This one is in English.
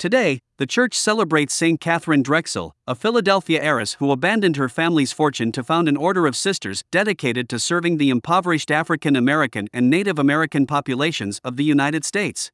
Today, the church celebrates St. Catherine Drexel, a Philadelphia heiress who abandoned her family's fortune to found an order of sisters dedicated to serving the impoverished African American and Native American populations of the United States.